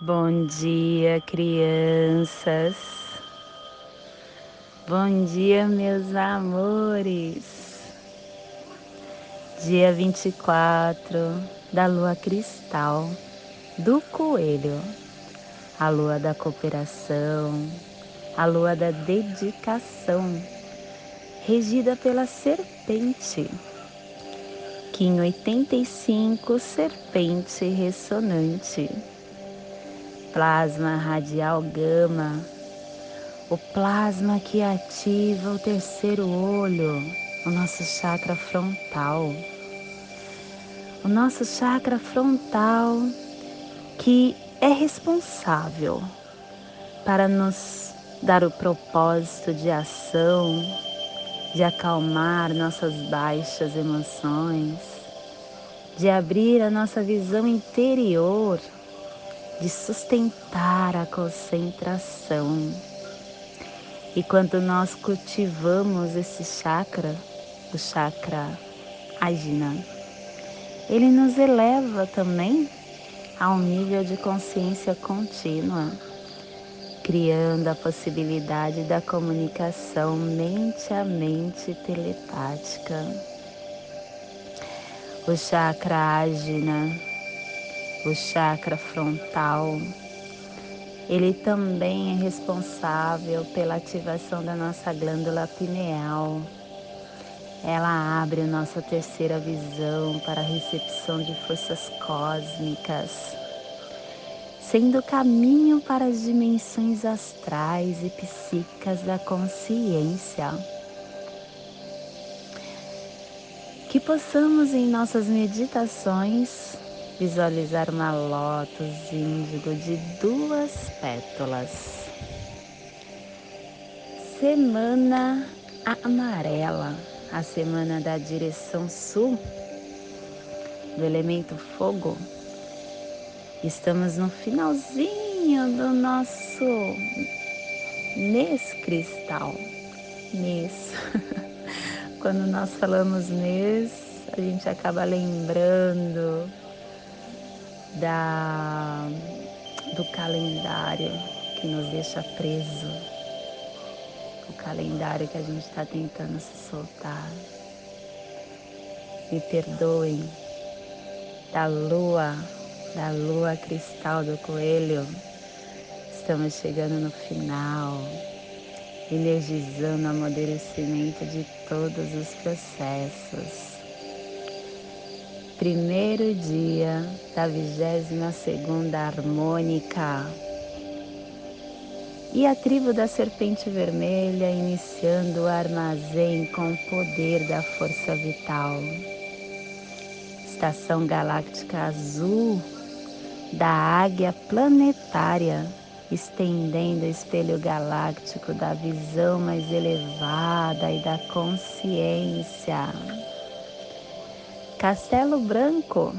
Bom dia, crianças. Bom dia, meus amores. Dia 24 da lua cristal do coelho, a lua da cooperação, a lua da dedicação, regida pela serpente. Kim 85, serpente ressonante plasma radial gama, o plasma que ativa o terceiro olho, o nosso chakra frontal. O nosso chakra frontal que é responsável para nos dar o propósito de ação, de acalmar nossas baixas emoções, de abrir a nossa visão interior de sustentar a concentração. E quando nós cultivamos esse chakra, o chakra Ajna, ele nos eleva também a um nível de consciência contínua, criando a possibilidade da comunicação mente a mente telepática. O chakra Ajna o chakra frontal. Ele também é responsável pela ativação da nossa glândula pineal. Ela abre a nossa terceira visão para a recepção de forças cósmicas, sendo caminho para as dimensões astrais e psíquicas da consciência. Que possamos em nossas meditações visualizar uma lótus índigo de duas pétalas. Semana amarela, a semana da direção sul, do elemento fogo. Estamos no finalzinho do nosso mês cristal. Mês. Quando nós falamos mês, a gente acaba lembrando da, do calendário que nos deixa preso, o calendário que a gente está tentando se soltar. Me perdoem da lua, da lua cristal do coelho. Estamos chegando no final, energizando o amadurecimento de todos os processos primeiro dia da vigésima segunda harmônica. E a tribo da serpente vermelha iniciando o armazém com o poder da força vital. Estação galáctica azul da águia planetária, estendendo o espelho galáctico da visão mais elevada e da consciência. Castelo Branco,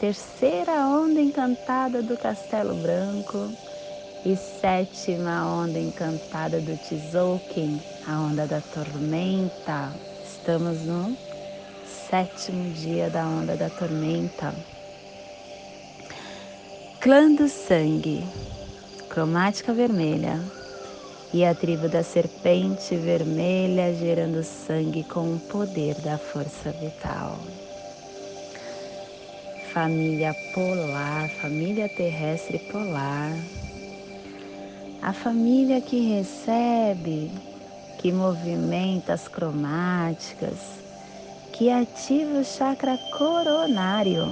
terceira onda encantada do Castelo Branco e sétima onda encantada do Tzolk'in, a onda da tormenta. Estamos no sétimo dia da onda da tormenta. Clã do sangue, cromática vermelha, e a tribo da serpente vermelha gerando sangue com o poder da força vital família polar, família terrestre polar, a família que recebe, que movimenta as cromáticas, que ativa o chakra coronário.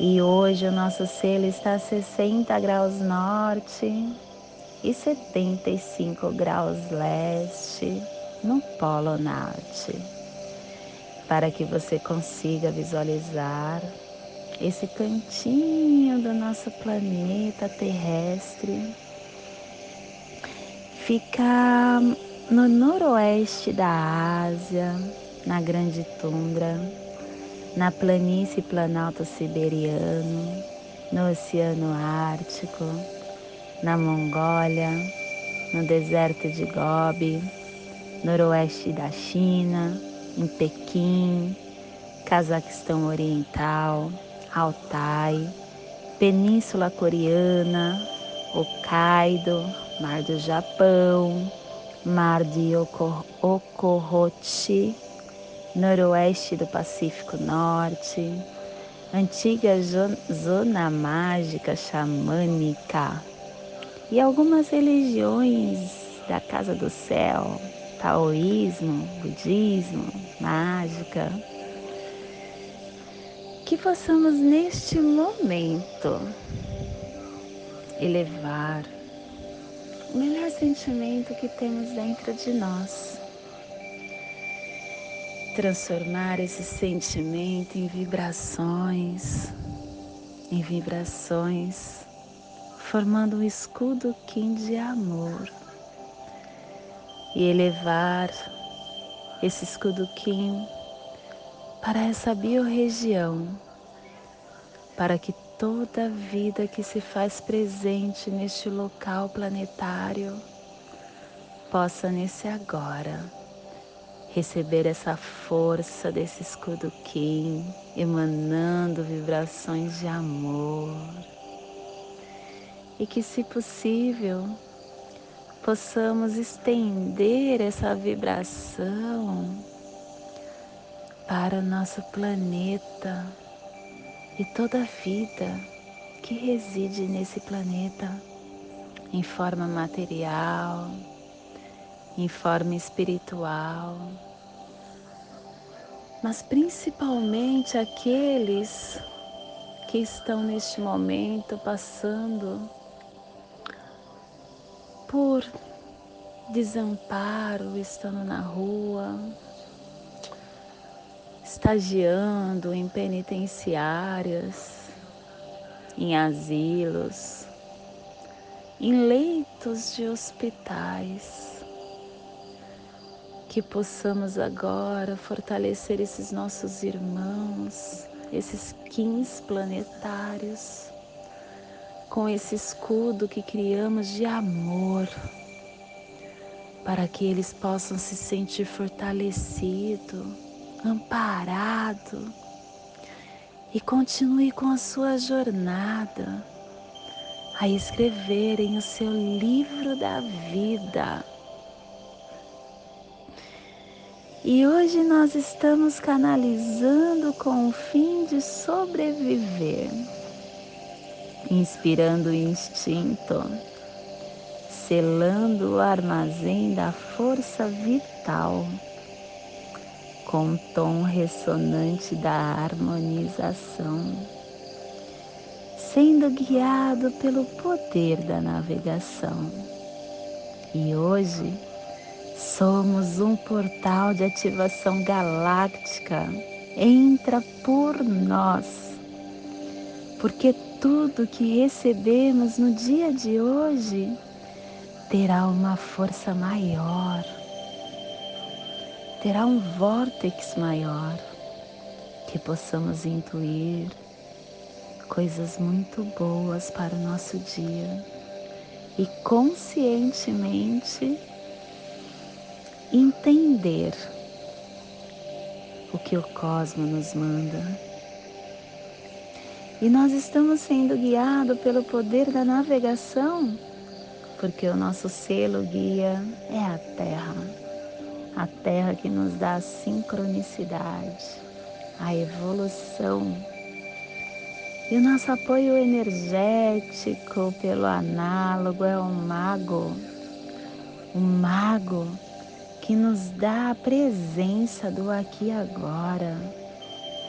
E hoje o nosso selo está a 60 graus norte e 75 graus leste no Polo Norte para que você consiga visualizar esse cantinho do nosso planeta terrestre. Fica no noroeste da Ásia, na Grande Tundra, na planície Planalto Siberiano, no Oceano Ártico, na Mongólia, no deserto de Gobi, noroeste da China, em Pequim, Cazaquistão Oriental, Altai, Península Coreana, Hokkaido, Mar do Japão, Mar de Okorochi, Noroeste do Pacífico Norte, antiga zona mágica xamânica e algumas religiões da Casa do Céu, taoísmo, budismo, mágica. Que possamos neste momento elevar o melhor sentimento que temos dentro de nós. Transformar esse sentimento em vibrações, em vibrações, formando um escudo Kim de amor. E elevar esse escudo Kim para essa biorregião, para que toda vida que se faz presente neste local planetário possa nesse agora receber essa força desse escudo Kim, emanando vibrações de amor. E que, se possível, possamos estender essa vibração para o nosso planeta e toda a vida que reside nesse planeta em forma material, em forma espiritual, mas principalmente aqueles que estão neste momento passando por desamparo, estando na rua, estagiando em penitenciárias, em asilos, em leitos de hospitais, que possamos agora fortalecer esses nossos irmãos, esses quins planetários, com esse escudo que criamos de amor, para que eles possam se sentir fortalecidos amparado e continue com a sua jornada a escreverem o seu livro da vida. E hoje nós estamos canalizando com o fim de sobreviver, inspirando o instinto, selando o armazém da força vital com tom ressonante da harmonização, sendo guiado pelo poder da navegação. E hoje somos um portal de ativação galáctica. Entra por nós, porque tudo que recebemos no dia de hoje terá uma força maior terá um vórtex maior que possamos intuir coisas muito boas para o nosso dia e conscientemente entender o que o cosmo nos manda. E nós estamos sendo guiados pelo poder da navegação, porque o nosso selo guia é a Terra a terra que nos dá a sincronicidade, a evolução. E o nosso apoio energético pelo análogo é o mago, o mago que nos dá a presença do aqui e agora,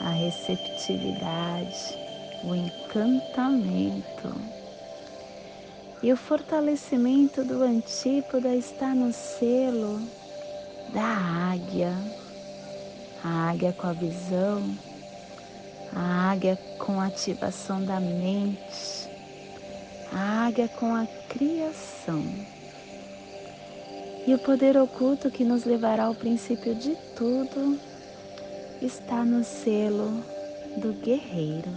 a receptividade, o encantamento. E o fortalecimento do antípoda está no selo da águia, a águia com a visão, a águia com a ativação da mente, a águia com a criação. E o poder oculto que nos levará ao princípio de tudo está no selo do guerreiro,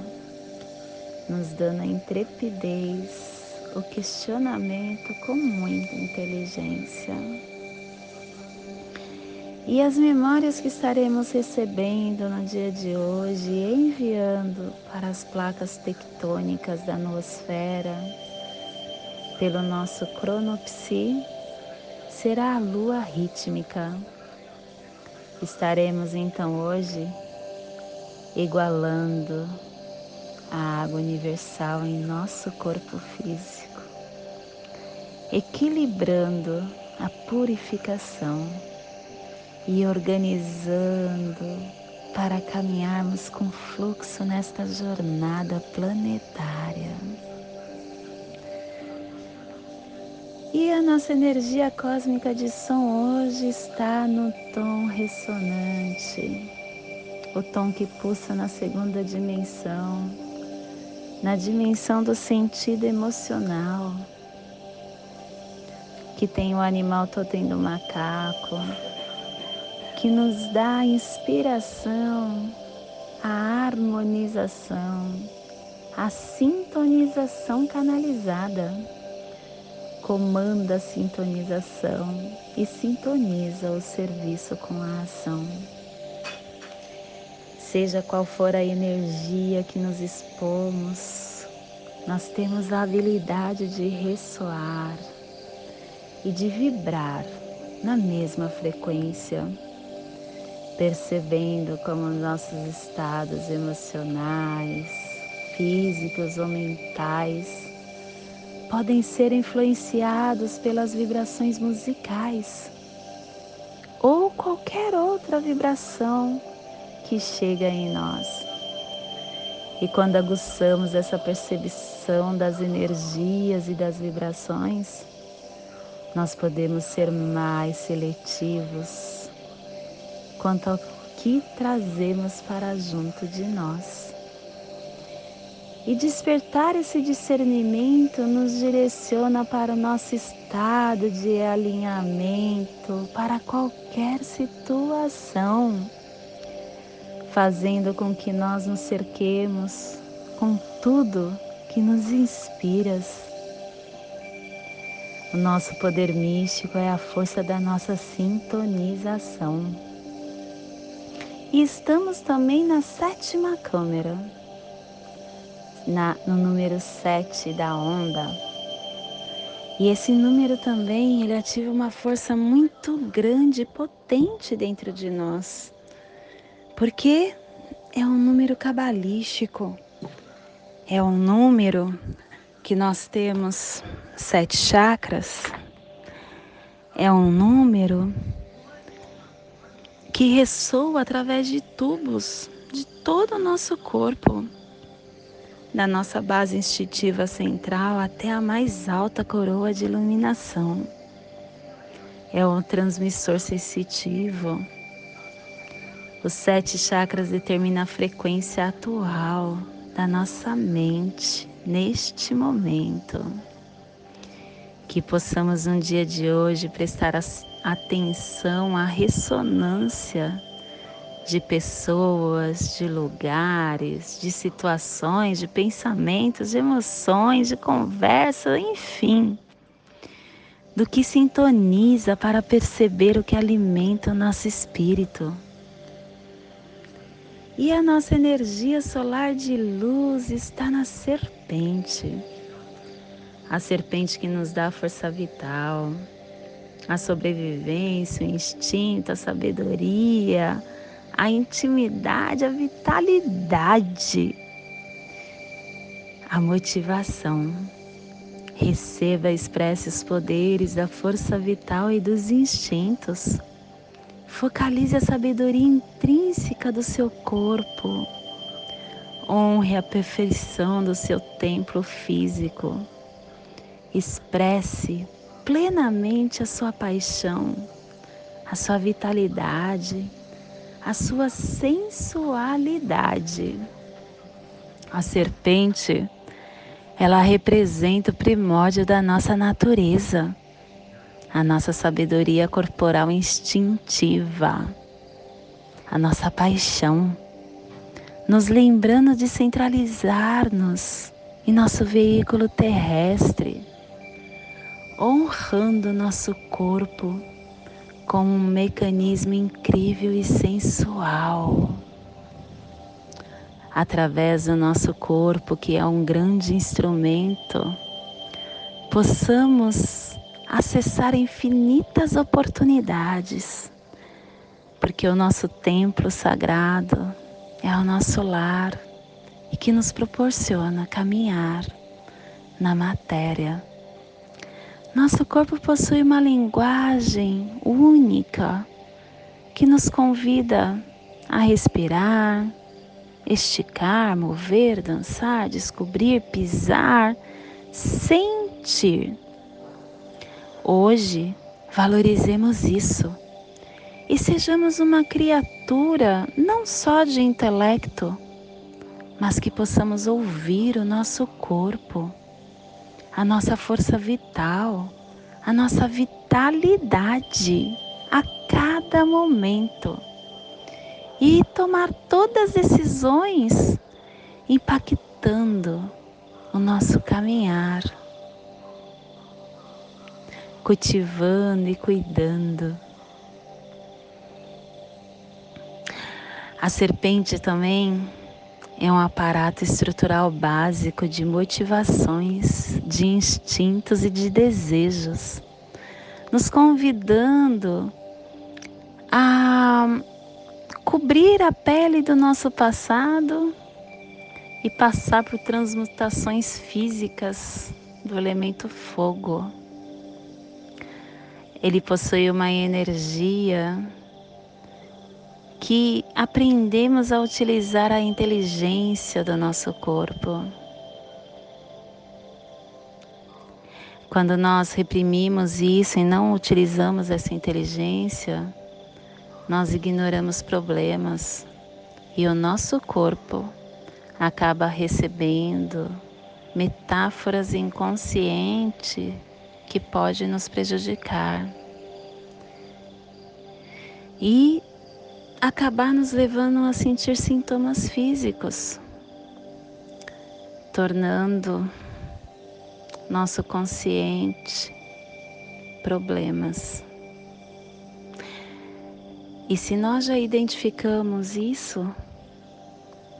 nos dando a intrepidez, o questionamento com muita inteligência. E as memórias que estaremos recebendo no dia de hoje, enviando para as placas tectônicas da noosfera, pelo nosso cronopsi, será a lua rítmica. Estaremos então hoje igualando a água universal em nosso corpo físico, equilibrando a purificação e organizando para caminharmos com fluxo nesta jornada planetária. E a nossa energia cósmica de som hoje está no tom ressonante, o tom que pulsa na segunda dimensão, na dimensão do sentido emocional, que tem o animal totem do macaco, que nos dá a inspiração, a harmonização, a sintonização canalizada. Comanda a sintonização e sintoniza o serviço com a ação. Seja qual for a energia que nos expomos, nós temos a habilidade de ressoar e de vibrar na mesma frequência percebendo como nossos estados emocionais, físicos ou mentais podem ser influenciados pelas vibrações musicais ou qualquer outra vibração que chega em nós. E quando aguçamos essa percepção das energias e das vibrações, nós podemos ser mais seletivos quanto ao que trazemos para junto de nós. E despertar esse discernimento nos direciona para o nosso estado de alinhamento para qualquer situação, fazendo com que nós nos cerquemos com tudo que nos inspira. O nosso poder místico é a força da nossa sintonização. E estamos também na sétima câmera, na, no número 7 da onda. E esse número também ele ativa uma força muito grande potente dentro de nós. Porque é um número cabalístico. É um número que nós temos sete chakras. É um número que ressoa através de tubos de todo o nosso corpo, da nossa base instintiva central até a mais alta coroa de iluminação. É um transmissor sensitivo. Os sete chakras determinam a frequência atual da nossa mente neste momento. Que possamos no dia de hoje prestar atenção à ressonância de pessoas, de lugares, de situações, de pensamentos, de emoções, de conversa, enfim, do que sintoniza para perceber o que alimenta o nosso espírito. E a nossa energia solar de luz está na serpente. A serpente que nos dá força vital, a sobrevivência, o instinto, a sabedoria, a intimidade, a vitalidade, a motivação. Receba e expresse os poderes da força vital e dos instintos. Focalize a sabedoria intrínseca do seu corpo. Honre a perfeição do seu templo físico. Expresse plenamente a sua paixão, a sua vitalidade, a sua sensualidade. A serpente, ela representa o primórdio da nossa natureza, a nossa sabedoria corporal instintiva, a nossa paixão, nos lembrando de centralizar-nos em nosso veículo terrestre. Honrando nosso corpo como um mecanismo incrível e sensual. Através do nosso corpo, que é um grande instrumento, possamos acessar infinitas oportunidades, porque o nosso templo sagrado é o nosso lar e que nos proporciona caminhar na matéria. Nosso corpo possui uma linguagem única que nos convida a respirar, esticar, mover, dançar, descobrir, pisar, sentir. Hoje, valorizemos isso. E sejamos uma criatura não só de intelecto, mas que possamos ouvir o nosso corpo a nossa força vital, a nossa vitalidade a cada momento. E tomar todas as decisões impactando o nosso caminhar, cultivando e cuidando. A serpente também é um aparato estrutural básico de motivações, de instintos e de desejos, nos convidando a cobrir a pele do nosso passado e passar por transmutações físicas do elemento fogo. Ele possui uma energia que aprendemos a utilizar a inteligência do nosso corpo. Quando nós reprimimos isso e não utilizamos essa inteligência, nós ignoramos problemas e o nosso corpo acaba recebendo metáforas inconscientes que pode nos prejudicar. E acabar nos levando a sentir sintomas físicos, tornando nosso consciente problemas. E se nós já identificamos isso,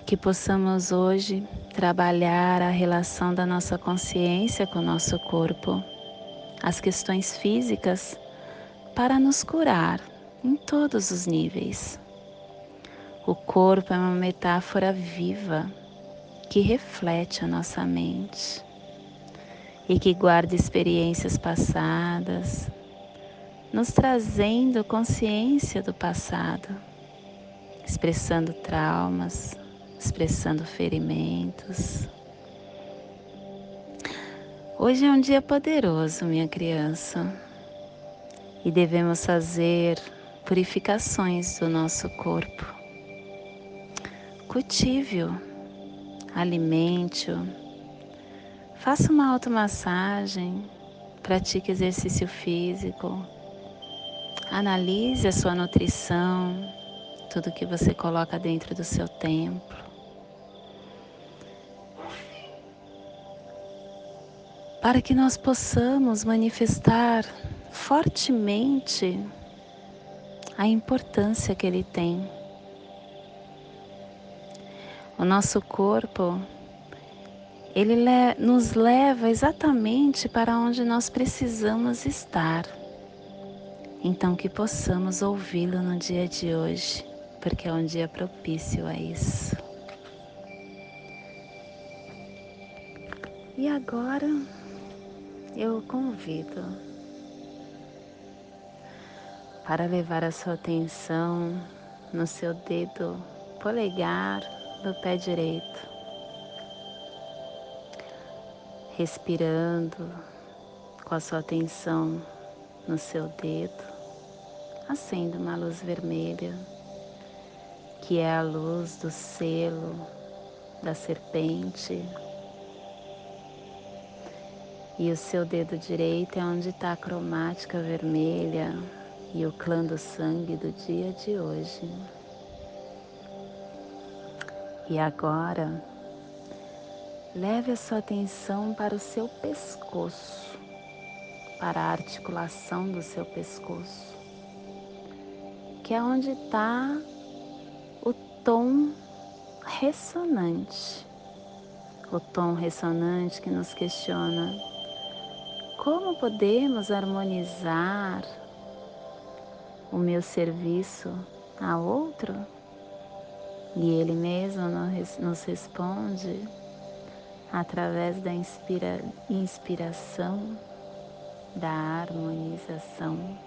que possamos hoje trabalhar a relação da nossa consciência com o nosso corpo, as questões físicas, para nos curar em todos os níveis. O corpo é uma metáfora viva que reflete a nossa mente e que guarda experiências passadas, nos trazendo consciência do passado, expressando traumas, expressando ferimentos. Hoje é um dia poderoso, minha criança, e devemos fazer purificações do nosso corpo. Cultive-o, alimente-o, faça uma automassagem, pratique exercício físico, analise a sua nutrição, tudo que você coloca dentro do seu templo. Para que nós possamos manifestar fortemente a importância que ele tem o nosso corpo, ele le nos leva exatamente para onde nós precisamos estar. Então, que possamos ouvi-lo no dia de hoje, porque é um dia propício a isso. E agora eu o convido para levar a sua atenção no seu dedo polegar do pé direito, respirando com a sua atenção no seu dedo, acenda uma luz vermelha, que é a luz do selo da serpente. E o seu dedo direito é onde está a cromática vermelha e o clã do sangue do dia de hoje. E agora, leve a sua atenção para o seu pescoço, para a articulação do seu pescoço. que é onde está o tom ressonante. O tom ressonante que nos questiona como podemos harmonizar o meu serviço a outro? E ele mesmo nos responde através da inspira, inspiração, da harmonização.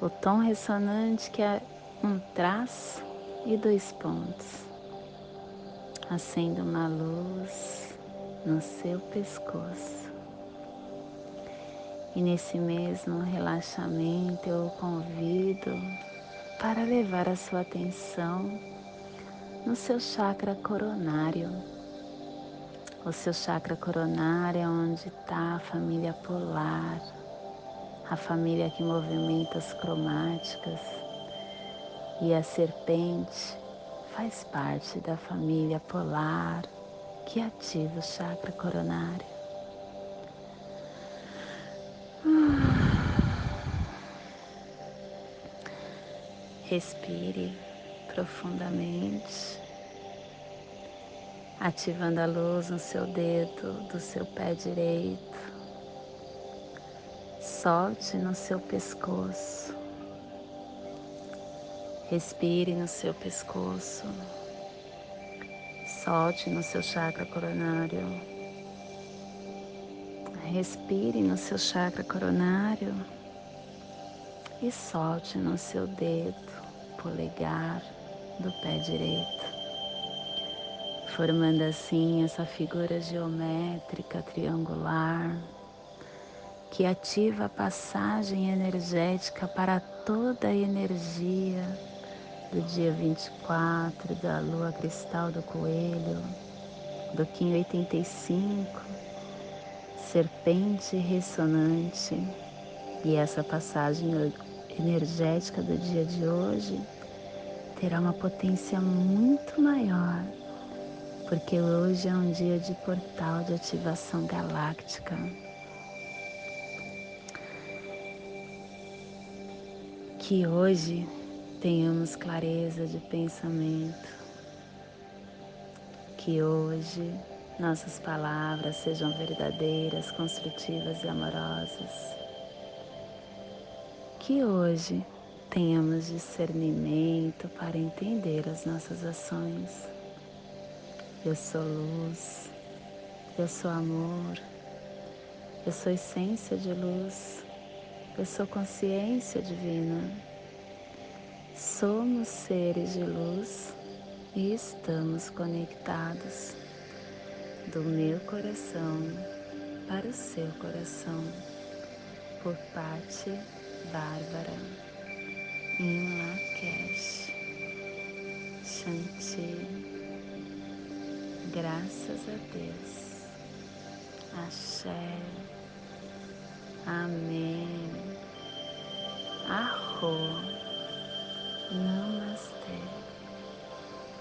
O tom ressonante que é um traço e dois pontos. Acenda uma luz no seu pescoço. E nesse mesmo relaxamento eu o convido para levar a sua atenção no seu chakra coronário. O seu chakra coronário é onde está a família polar, a família que movimenta as cromáticas e a serpente faz parte da família polar que ativa o chakra coronário. Respire profundamente, ativando a luz no seu dedo do seu pé direito. Solte no seu pescoço. Respire no seu pescoço. Solte no seu chakra coronário. Respire no seu chakra coronário e solte no seu dedo polegar do pé direito, formando assim essa figura geométrica triangular que ativa a passagem energética para toda a energia do dia 24 da lua cristal do coelho, do Kim 85, serpente ressonante. E essa passagem energética do dia de hoje terá uma potência muito maior, porque hoje é um dia de portal de ativação galáctica. Que hoje tenhamos clareza de pensamento, que hoje nossas palavras sejam verdadeiras, construtivas e amorosas. Que hoje tenhamos discernimento para entender as nossas ações. Eu sou luz, eu sou amor, eu sou essência de luz, eu sou consciência divina. Somos seres de luz e estamos conectados do meu coração para o seu coração por parte Bárbara, Inlakesh, Shanti, graças a Deus, Axé, Amém, Arro, Namastê.